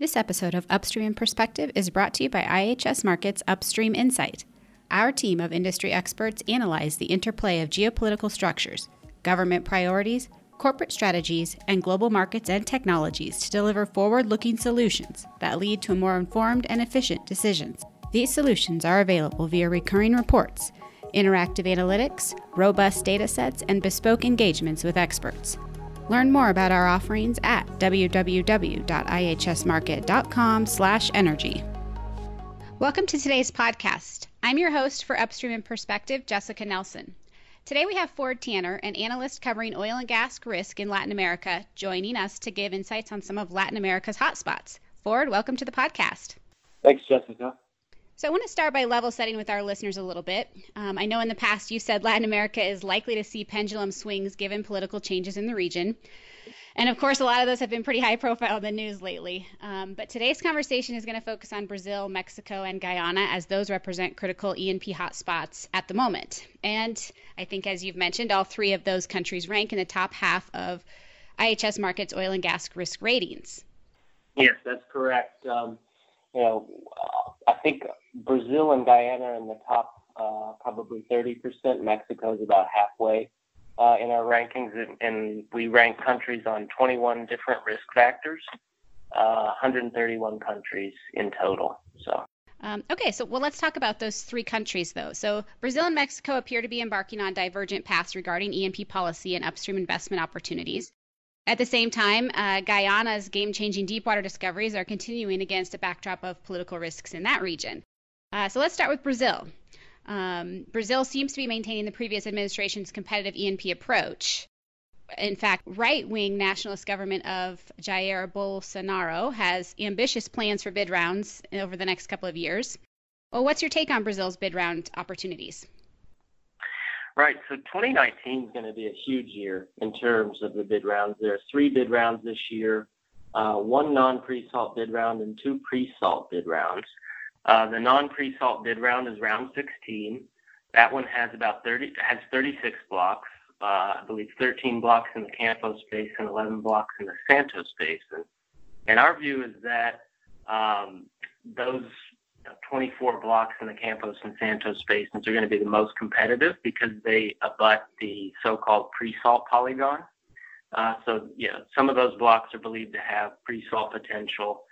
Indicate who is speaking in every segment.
Speaker 1: This episode of Upstream Perspective is brought to you by IHS Markit's Upstream Insight. Our team of industry experts analyze the interplay of geopolitical structures, government priorities, corporate strategies, and global markets and technologies to deliver forward looking solutions that lead to more informed and efficient decisions. These solutions are available via recurring reports, interactive analytics, robust data sets, and bespoke engagements with experts. Learn more about our offerings at www.ihsmarkit.com/energy. Welcome to today's podcast. I'm your host for Upstream and Perspective, Jessica Nelson. Today we have Ford Tanner, an analyst covering oil and gas risk in Latin America, joining us to give insights on some of Latin America's hotspots. Ford, welcome to the podcast.
Speaker 2: Thanks, Jessica.
Speaker 1: So I want to start by level setting with our listeners a little bit. Um, I know in the past you said Latin America is likely to see pendulum swings given political changes in the region. And of course, a lot of those have been pretty high profile in the news lately. Um, but today's conversation is going to focus on Brazil, Mexico, and Guyana as those represent critical E&P hotspots at the moment. And I think, as you've mentioned, all three of those countries rank in the top half of IHS Markit's oil and gas risk ratings.
Speaker 2: Yes, that's correct. Um, you know, I think Brazil and Guyana are in the top uh, probably 30%. Mexico is about halfway uh, in our rankings, and, we rank countries on 21 different risk factors, uh, 131 countries in total. So.
Speaker 1: Um, okay, so well, let's talk about those three countries, though. So Brazil and Mexico appear to be embarking on divergent paths regarding E&P policy and upstream investment opportunities. At the same time, uh, Guyana's game changing deepwater discoveries are continuing against a backdrop of political risks in that region. Uh, so let's start with Brazil. Um, Brazil seems to be maintaining the previous administration's competitive E&P approach. In fact, right wing nationalist government of Jair Bolsonaro has ambitious plans for bid rounds over the next couple of years. Well, what's your take on Brazil's bid round opportunities?
Speaker 2: Right. So 2019 is going to be a huge year in terms of the bid rounds. There are three bid rounds this year, uh, one non-pre-salt bid round and two pre-salt bid rounds. Uh, the non-pre-salt bid round is round 16. That one has about 30 has 36 blocks. Uh, I believe 13 blocks in the Campos Basin and 11 blocks in the Santos Basin. And our view is that um, those 24 blocks in the Campos and Santos basins are going to be the most competitive because they abut the so-called pre-salt polygon. Uh, so, yeah, some of those blocks are believed to have pre-salt potential.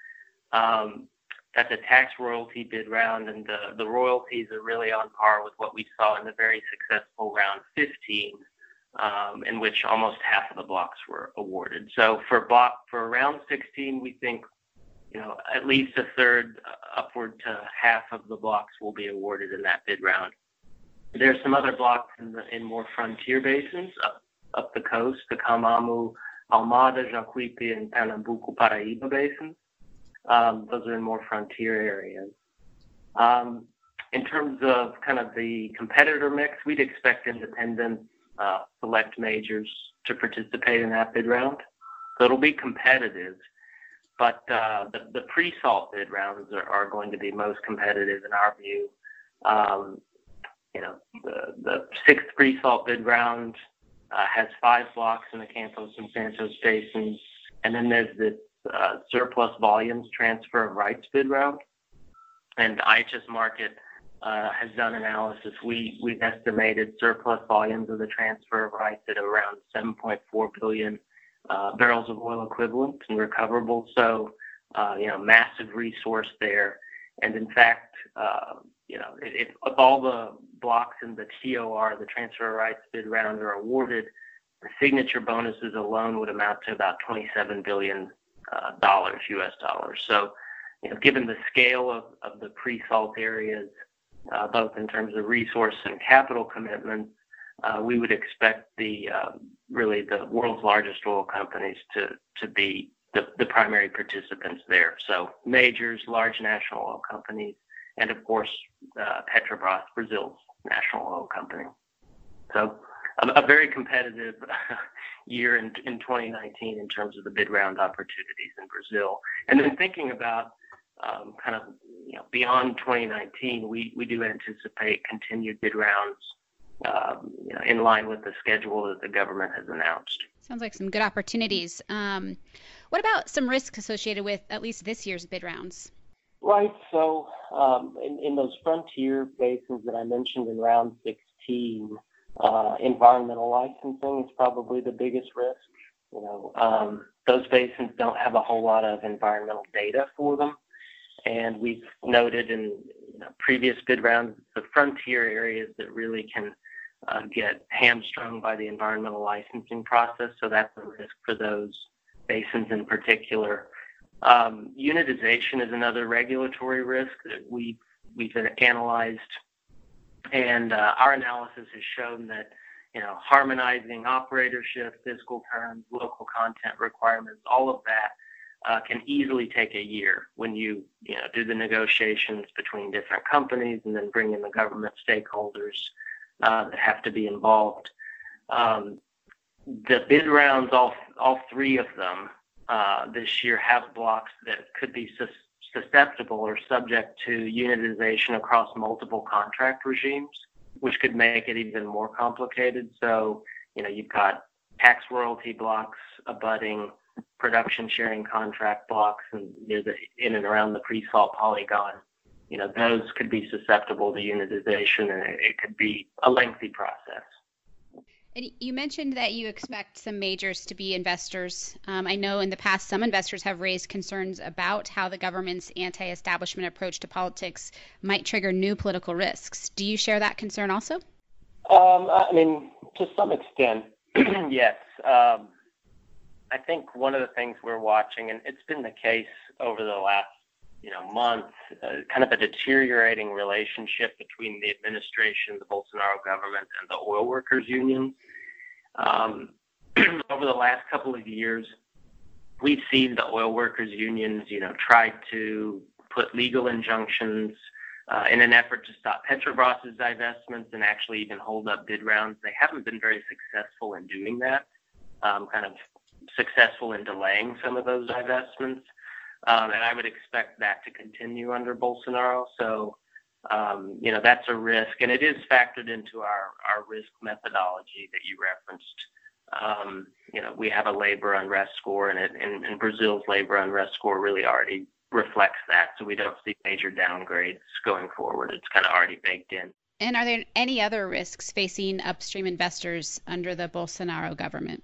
Speaker 2: Um, that's a tax royalty bid round, and the, the royalties are really on par with what we saw in the very successful round 15, um, in which almost half of the blocks were awarded. So for block for round 16, we think you know, at least a third, uh, upward to half of the blocks will be awarded in that bid round. There's some other blocks in, the, in more frontier basins up, up the coast, the Camamu, Almada, Jacuípe, and Pernambuco, Paraíba basins. Um, those are in more frontier areas. Um, in terms of kind of the competitor mix, we'd expect independent uh, select majors to participate in that bid round. So it'll be competitive but uh, the, the pre-salt bid rounds are, are, going to be most competitive in our view. Um, you know, the, the sixth pre-salt bid round uh, has five blocks in the Campos and Santos basins, and then there's this uh, surplus volumes transfer of rights bid round. And IHS Markit uh, has done analysis. We we've estimated surplus volumes of the transfer of rights at around 7.4 billion uh, barrels of oil equivalent and recoverable. So, uh, you know, massive resource there. And in fact, uh, you know, if, if all the blocks in the TOR, the transfer rights bid round, are awarded, the signature bonuses alone would amount to about 27 billion uh, dollars, U.S. dollars. So, you know, given the scale of, of the pre-salt areas, uh, both in terms of resource and capital commitments, uh, we would expect the um, really the world's largest oil companies to to be the, the primary participants there. So majors, large national oil companies, and of course uh, Petrobras, Brazil's national oil company. So a, a very competitive year in, in 2019 in terms of the bid round opportunities in Brazil. And then thinking about um, kind of you know beyond 2019, we, we do anticipate continued bid rounds um, you know, in line with the schedule that the government has announced.
Speaker 1: Sounds like some good opportunities. Um, What about some risks associated with at least this year's bid rounds?
Speaker 2: Right. So um, in, in those frontier basins that I mentioned in round 16, uh, environmental licensing is probably the biggest risk. You know, um, those basins don't have a whole lot of environmental data for them, and we've noted in you know, previous bid rounds the frontier areas that really can uh, get hamstrung by the environmental licensing process. So that's a risk for those basins in particular. Um, unitization is another regulatory risk that we've, we've analyzed, and uh, our analysis has shown that you know harmonizing operatorship, fiscal terms, local content requirements, all of that uh, can easily take a year when you you know do the negotiations between different companies and then bring in the government stakeholders uh, that have to be involved. Um, the bid rounds, all all three of them uh, this year, have blocks that could be sus- susceptible or subject to unitization across multiple contract regimes, which could make it even more complicated. So, you know, you've got tax royalty blocks abutting production sharing contract blocks and near the in and around the pre-salt polygon you know, those could be susceptible to unitization and it could be a lengthy process.
Speaker 1: And you mentioned that you expect some majors to be investors. Um, I know in the past some investors have raised concerns about how the government's anti establishment approach to politics might trigger new political risks. Do you share that concern also?
Speaker 2: Um, I mean, to some extent, yes. Um, I think one of the things we're watching, and it's been the case over the last you know months, uh, kind of a deteriorating relationship between the administration, the Bolsonaro government, and the oil workers unions. Um, over the last couple of years, we've seen the oil workers unions, you know, try to put legal injunctions uh, in an effort to stop Petrobras's divestments and actually even hold up bid rounds. They haven't been very successful in doing that. Um, kind of successful in delaying some of those divestments. Um, and I would expect that to continue under Bolsonaro. So, um, you know, that's a risk, and it is factored into our, our risk methodology that you referenced. Um, you know, we have a labor unrest score, and, it, and, and Brazil's labor unrest score really already reflects that. So we don't see major downgrades going forward. It's kind of already baked in.
Speaker 1: And are there any other risks facing upstream investors under the Bolsonaro government?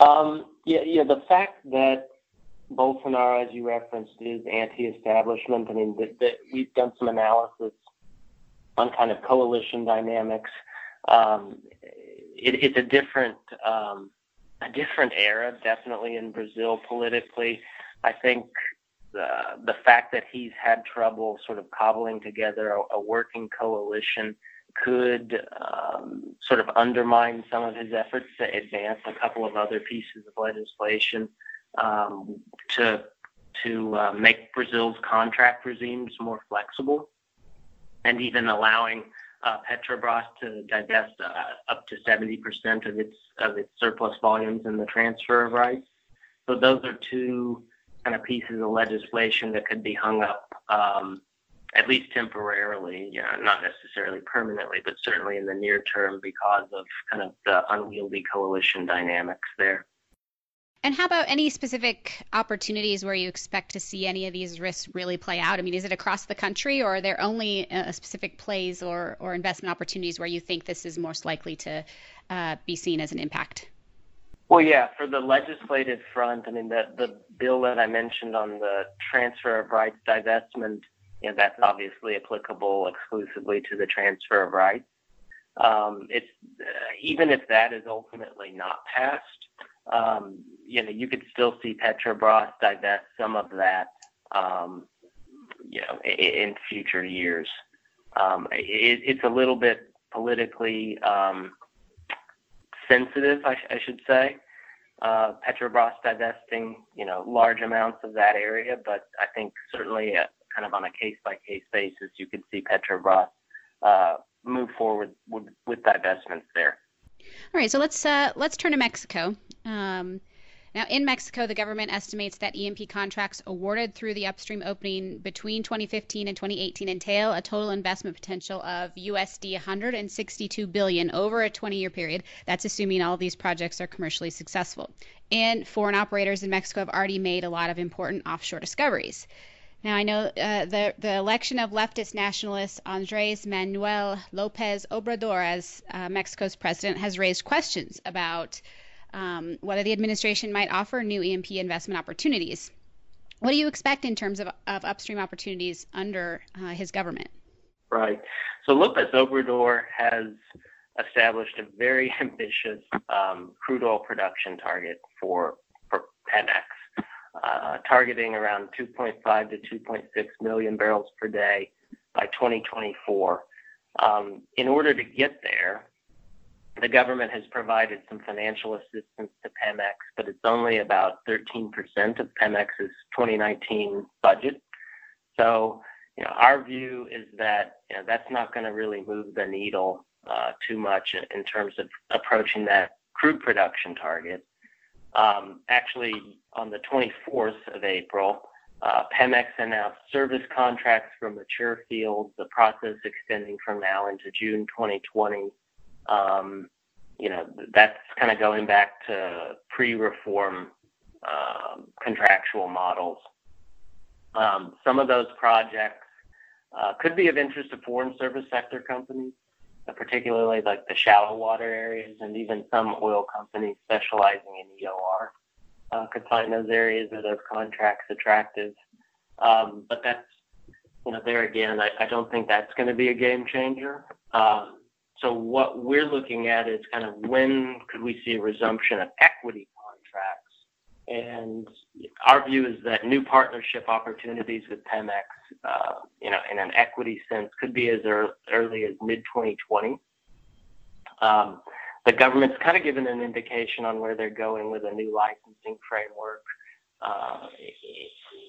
Speaker 2: Um, yeah, yeah. The fact that Bolsonaro, as you referenced, is anti-establishment. I mean, the, the, we've done some analysis on kind of coalition dynamics. Um, it, it's a different um, a different era, definitely in Brazil politically. I think the the fact that he's had trouble sort of cobbling together a, a working coalition could um, sort of undermine some of his efforts to advance a couple of other pieces of legislation um, to to uh, make Brazil's contract regimes more flexible, and even allowing uh, Petrobras to divest uh, up to 70% of its of its surplus volumes in the transfer of rights. So those are two kind of pieces of legislation that could be hung up, um, at least temporarily, you know, not necessarily permanently, but certainly in the near term because of kind of the unwieldy coalition dynamics there.
Speaker 1: And how about any specific opportunities where you expect to see any of these risks really play out? I mean, is it across the country, or are there only uh, specific plays or, or investment opportunities where you think this is most likely to uh, be seen as an impact?
Speaker 2: Well, yeah, for the legislative front, I mean, the, the bill that I mentioned on the transfer of rights divestment, you know, that's obviously applicable exclusively to the transfer of rights. Um, it's uh, even if that is ultimately not passed, um, you know, you could still see Petrobras divest some of that, um, you know, in, in future years. Um, it, it's a little bit politically um, sensitive, I, I, should say. Uh, Petrobras divesting, you know, large amounts of that area, but I think certainly, uh, kind of on a case-by-case basis, you could see Petrobras uh, move forward with, with divestments there.
Speaker 1: All right, so let's uh, let's turn to Mexico. Um, Now, in Mexico, the government estimates that E&P contracts awarded through the upstream opening between 2015 and 2018 entail a total investment potential of USD 162 billion over a 20-year period. That's assuming all these projects are commercially successful. And foreign operators in Mexico have already made a lot of important offshore discoveries. Now, I know uh, the, the election of leftist nationalist Andres Manuel Lopez Obrador as uh, Mexico's president has raised questions about um, whether the administration might offer new E&P investment opportunities. What do you expect in terms of, of upstream opportunities under uh, his government?
Speaker 2: Right. So Lopez Obrador has established a very ambitious um, crude oil production target for, for Pemex uh, targeting around 2.5 to 2.6 million barrels per day by 2024. Um, in order to get there, the government has provided some financial assistance to Pemex, but it's only about 13% of Pemex's 2019 budget. So, you know, our view is that you know, that's not going to really move the needle uh, too much in, terms of approaching that crude production target. Um, actually, on the 24th of April, uh, Pemex announced service contracts for mature fields, the process extending from now into June 2020. Um, you know, that's kind of going back to pre-reform um, contractual models. Um, some of those projects uh, could be of interest to foreign service sector companies, uh, particularly like the shallow water areas and even some oil companies specializing in EOR uh, could find those areas or those contracts attractive. Um, but that's, you know, there again, I, I don't think that's going to be a game changer. Um, so what we're looking at is kind of when could we see a resumption of equity contracts? And our view is that new partnership opportunities with Pemex, uh, you know, in an equity sense, could be as early as mid 2020. Um, the government's kind of given an indication on where they're going with a new licensing framework. Uh,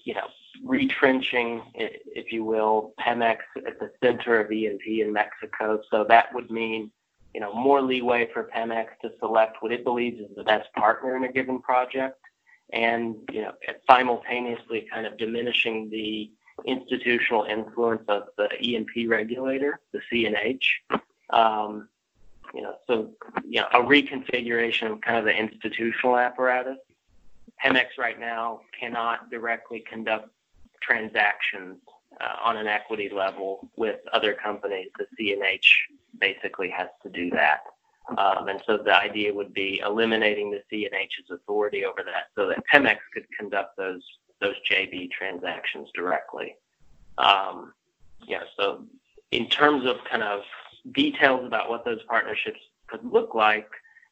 Speaker 2: you know, retrenching, if you will, Pemex at center of E&P in Mexico. So that would mean, you know, more leeway for Pemex to select what it believes is the best partner in a given project, and you know, simultaneously kind of diminishing the institutional influence of the E&P regulator, the CNH. Um, you know, so you know, a reconfiguration of kind of the institutional apparatus. Pemex right now cannot directly conduct transactions uh, on an equity level with other companies. The CNH basically has to do that. Um, and so the idea would be eliminating the CNH's authority over that so that Pemex could conduct those those JV transactions directly. Um, yeah, so in terms of kind of details about what those partnerships could look like,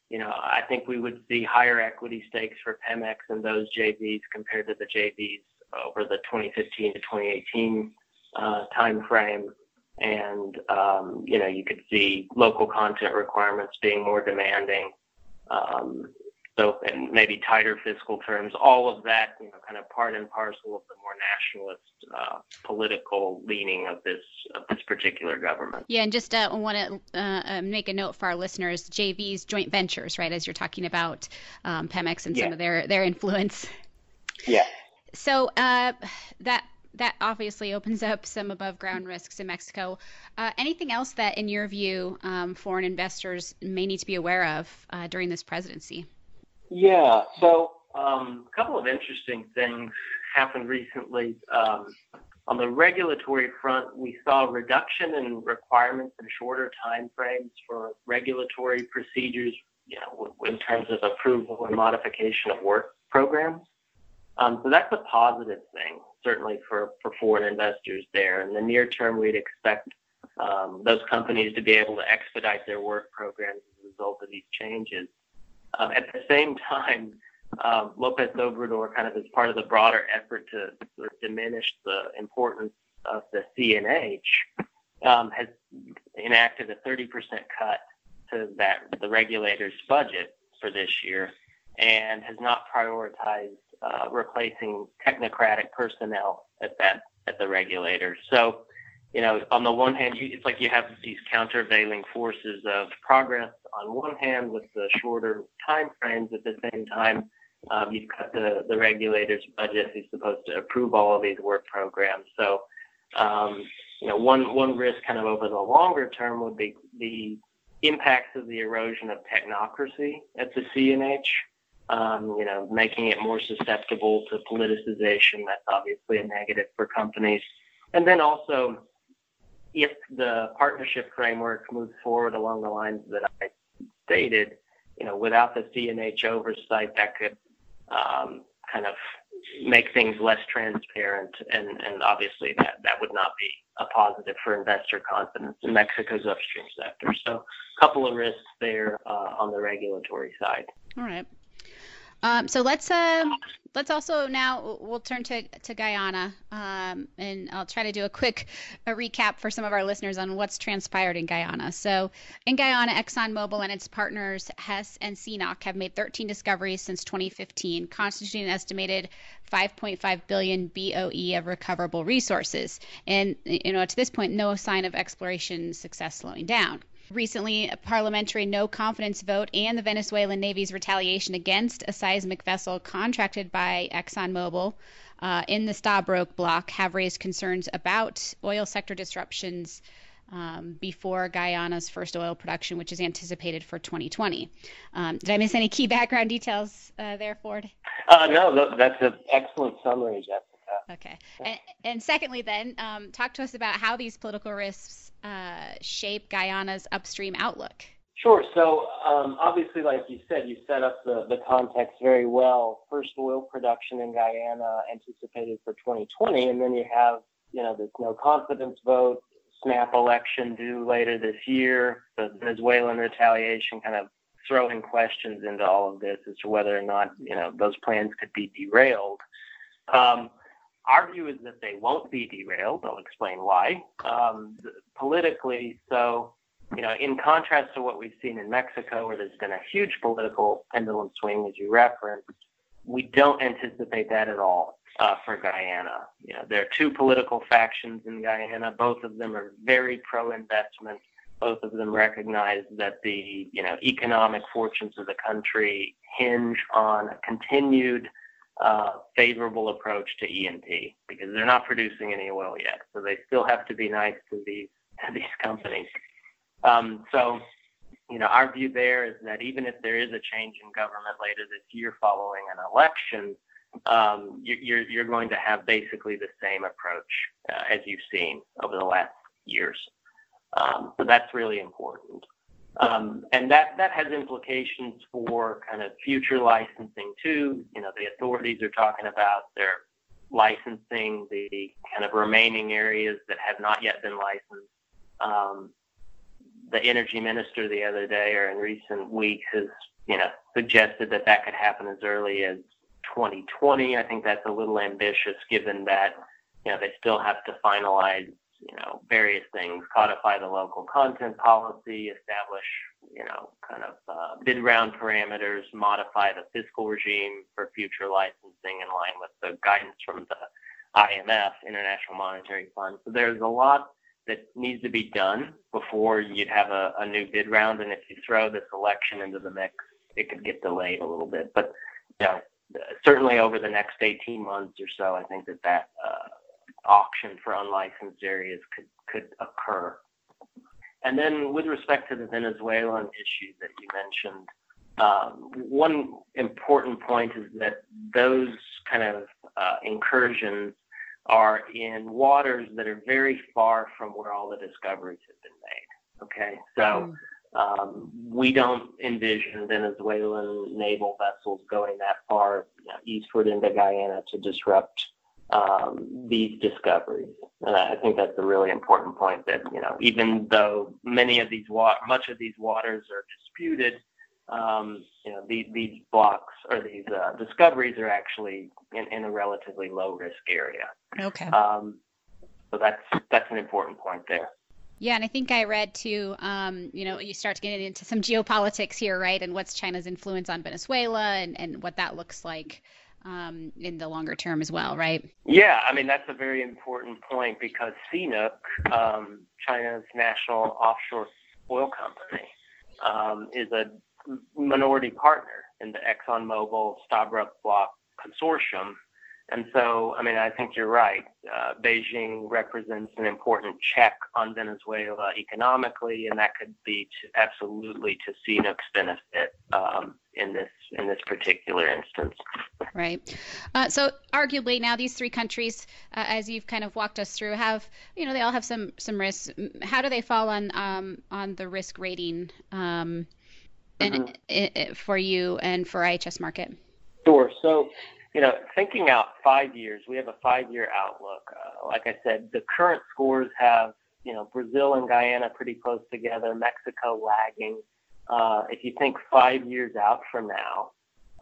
Speaker 2: you know, I think we would see higher equity stakes for Pemex and those JVs compared to the JVs over the 2015 to 2018 uh, timeframe. And, um, you know, you could see local content requirements being more demanding. Um, so, and maybe tighter fiscal terms, all of that, you know, kind of part and parcel of the more nationalist uh, political leaning of this of this particular government.
Speaker 1: Yeah, and just uh, want to uh, uh, make a note for our listeners: JVs, joint ventures, right? As you're talking about um, Pemex and yeah. some of their their influence.
Speaker 2: Yeah.
Speaker 1: So uh, that that obviously opens up some above ground risks in Mexico. Uh, anything else that, in your view, um, foreign investors may need to be aware of uh, during this presidency?
Speaker 2: Yeah, so um, a couple of interesting things happened recently. Um, on the regulatory front, we saw a reduction in requirements and shorter time frames for regulatory procedures, you know, in terms of approval and modification of work programs. Um, so that's a positive thing, certainly for, for foreign investors there. In the near term, we'd expect um, those companies to be able to expedite their work programs as a result of these changes. Um, at the same time, um, Lopez Obrador, kind of as part of the broader effort to sort of diminish the importance of the CNH, um, has enacted a 30% cut to that the regulator's budget for this year, and has not prioritized uh, replacing technocratic personnel at that at the regulator. So you know, on the one hand, you, it's like you have these countervailing forces of progress on one hand with the shorter time frames. At the same time, Um, you've got the, the regulator's budget who's supposed to approve all of these work programs. So, um, you know, one, one risk kind of over the longer term would be the impacts of the erosion of technocracy at the CNH. Um, you know, making it more susceptible to politicization. That's obviously a negative for companies. And then also, if the partnership framework moves forward along the lines that I stated, you know, without the CNH oversight, that could um, kind of make things less transparent, and, and obviously that, that would not be a positive for investor confidence in Mexico's upstream sector. So, a couple of risks there uh, on the regulatory side.
Speaker 1: All right. Um, so let's uh, let's also now we'll turn to to Guyana, um, and I'll try to do a quick a recap for some of our listeners on what's transpired in Guyana. So in Guyana, ExxonMobil and its partners Hess and CNOOC have made 13 discoveries since 2015, constituting an estimated 5.5 billion BOE of recoverable resources. And you know to this point, no sign of exploration success slowing down recently a parliamentary no confidence vote and the Venezuelan Navy's retaliation against a seismic vessel contracted by ExxonMobil uh, in the Stabroek block have raised concerns about oil sector disruptions um, before Guyana's first oil production, which is anticipated for 2020. Um, did I miss any key background details uh, there, Ford?
Speaker 2: Uh, no, that's an excellent summary, Jessica.
Speaker 1: Okay. And, and secondly, then, um, talk to us about how these political risks uh, shape Guyana's upstream outlook?
Speaker 2: Sure. So um, obviously, like you said, you set up the, the context very well. First oil production in Guyana anticipated for 2020, and then you have you know this no confidence vote, snap election due later this year, the Venezuelan retaliation kind of throwing questions into all of this as to whether or not you know those plans could be derailed. Um, our view is that they won't be derailed. I'll explain why. Um, politically, so, you know, in contrast to what we've seen in Mexico, where there's been a huge political pendulum swing, as you referenced, we don't anticipate that at all uh, for Guyana. You know, there are two political factions in Guyana. Both of them are very pro-investment. Both of them recognize that the, you know, economic fortunes of the country hinge on a continued – favorable approach to E&P because they're not producing any oil yet, so they still have to be nice to these to these companies. Um, so, you know, our view there is that even if there is a change in government later this year following an election, um, you're you're going to have basically the same approach uh, as you've seen over the last years. Um, so that's really important. Um, and that, that has implications for kind of future licensing too. You know, the authorities are talking about their licensing the kind of remaining areas that have not yet been licensed. Um, the energy minister the other day or in recent weeks has, you know, suggested that that could happen as early as 2020. I think that's a little ambitious given that, you know, they still have to finalize you know, various things, codify the local content policy, establish, you know, kind of uh, bid round parameters, modify the fiscal regime for future licensing in line with the guidance from the IMF, International Monetary Fund. So there's a lot that needs to be done before you'd have a, a new bid round. And if you throw this election into the mix, it could get delayed a little bit. But, you know, certainly over the next 18 months or so, I think that that uh, auction for unlicensed areas could could occur. And then, with respect to the Venezuelan issue that you mentioned, um, one important point is that those kind of uh, incursions are in waters that are very far from where all the discoveries have been made. Okay, so hmm. um, we don't envision Venezuelan naval vessels going that far you know, eastward into Guyana to disrupt um, these discoveries. And I think that's a really important point that, you know, even though many of these wa- much of these waters are disputed, um, you know, these, these blocks or these uh, discoveries are actually in, in a relatively low risk area.
Speaker 1: Okay.
Speaker 2: Um, so that's that's an important point there.
Speaker 1: Yeah, and I think I read too. Um, you know, you start to get into some geopolitics here, right? And what's China's influence on Venezuela, and and what that looks like um, in the longer term as well, right?
Speaker 2: Yeah, I mean that's a very important point because CNOOC, um, China's national offshore oil company, um, is a minority partner in the ExxonMobil Stabroek Block consortium. And so, I mean, I think you're right. Uh, Beijing represents an important check on Venezuela economically, and that could be to, absolutely to CNOOC's benefit um, in this in this particular instance.
Speaker 1: Right. Uh, so, arguably, now these three countries, uh, as you've kind of walked us through, have you know they all have some some risks. How do they fall on um, on the risk rating um, mm-hmm. and, it, for you and for IHS Markit?
Speaker 2: Sure. So you know, thinking out five years, we have a five-year outlook. Uh, like I said, the current scores have, you know, Brazil and Guyana pretty close together, Mexico lagging. Uh, if you think five years out from now,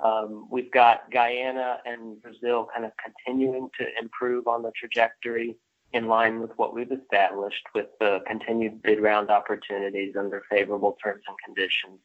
Speaker 2: um, we've got Guyana and Brazil kind of continuing to improve on the trajectory in line with what we've established with the continued bid round opportunities under favorable terms and conditions.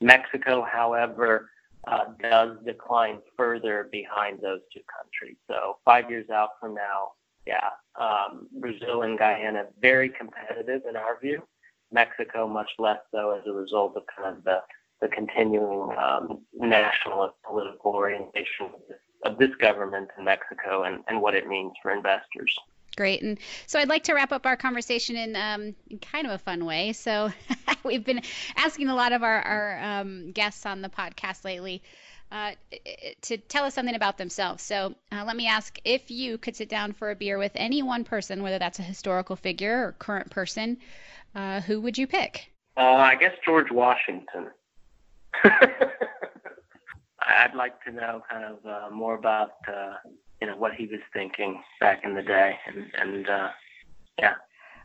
Speaker 2: Mexico, however, uh, does decline further behind those two countries. So five years out from now, yeah, um, Brazil and Guyana very competitive in our view. Mexico much less so as a result of kind of the the continuing um, nationalist political orientation of this, of this government in Mexico and, and what it means for investors.
Speaker 1: Great. And so I'd like to wrap up our conversation in, um, in kind of a fun way. So we've been asking a lot of our, our um, guests on the podcast lately uh, to tell us something about themselves. So uh, let me ask if you could sit down for a beer with any one person, whether that's a historical figure or current person, uh, who would you pick?
Speaker 2: Uh, I guess George Washington. I'd like to know kind of uh, more about uh, you know what he was thinking back in the day, and and uh, yeah,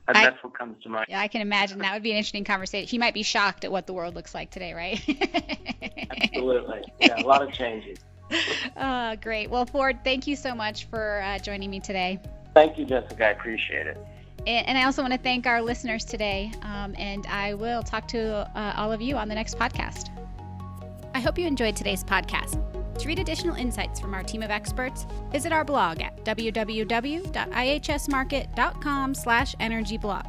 Speaker 2: that, I, that's what comes to mind.
Speaker 1: Yeah, I can imagine that would be an interesting conversation. He might be shocked at what the world looks like today, right?
Speaker 2: Absolutely, yeah, a lot of changes.
Speaker 1: Uh, great. Well, Ford, thank you so much for uh, joining me today.
Speaker 2: Thank you, Jessica. I appreciate it.
Speaker 1: And I also want to thank our listeners today. Um, and I will talk to uh, all of you on the next podcast. I hope you enjoyed today's podcast. To read additional insights from our team of experts, visit our blog at www.ihsmarkit.com/energyblog.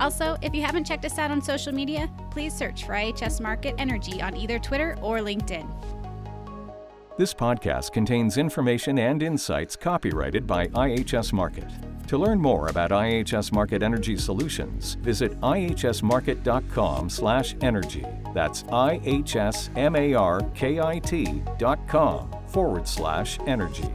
Speaker 1: Also, if you haven't checked us out on social media, please search for IHS Markit Energy on either Twitter or LinkedIn.
Speaker 3: This podcast contains information and insights copyrighted by IHS Markit. To learn more about IHS Markit Energy Solutions, visit ihsmarkit.com/energy. That's ihsmarkit.com forward slash energy.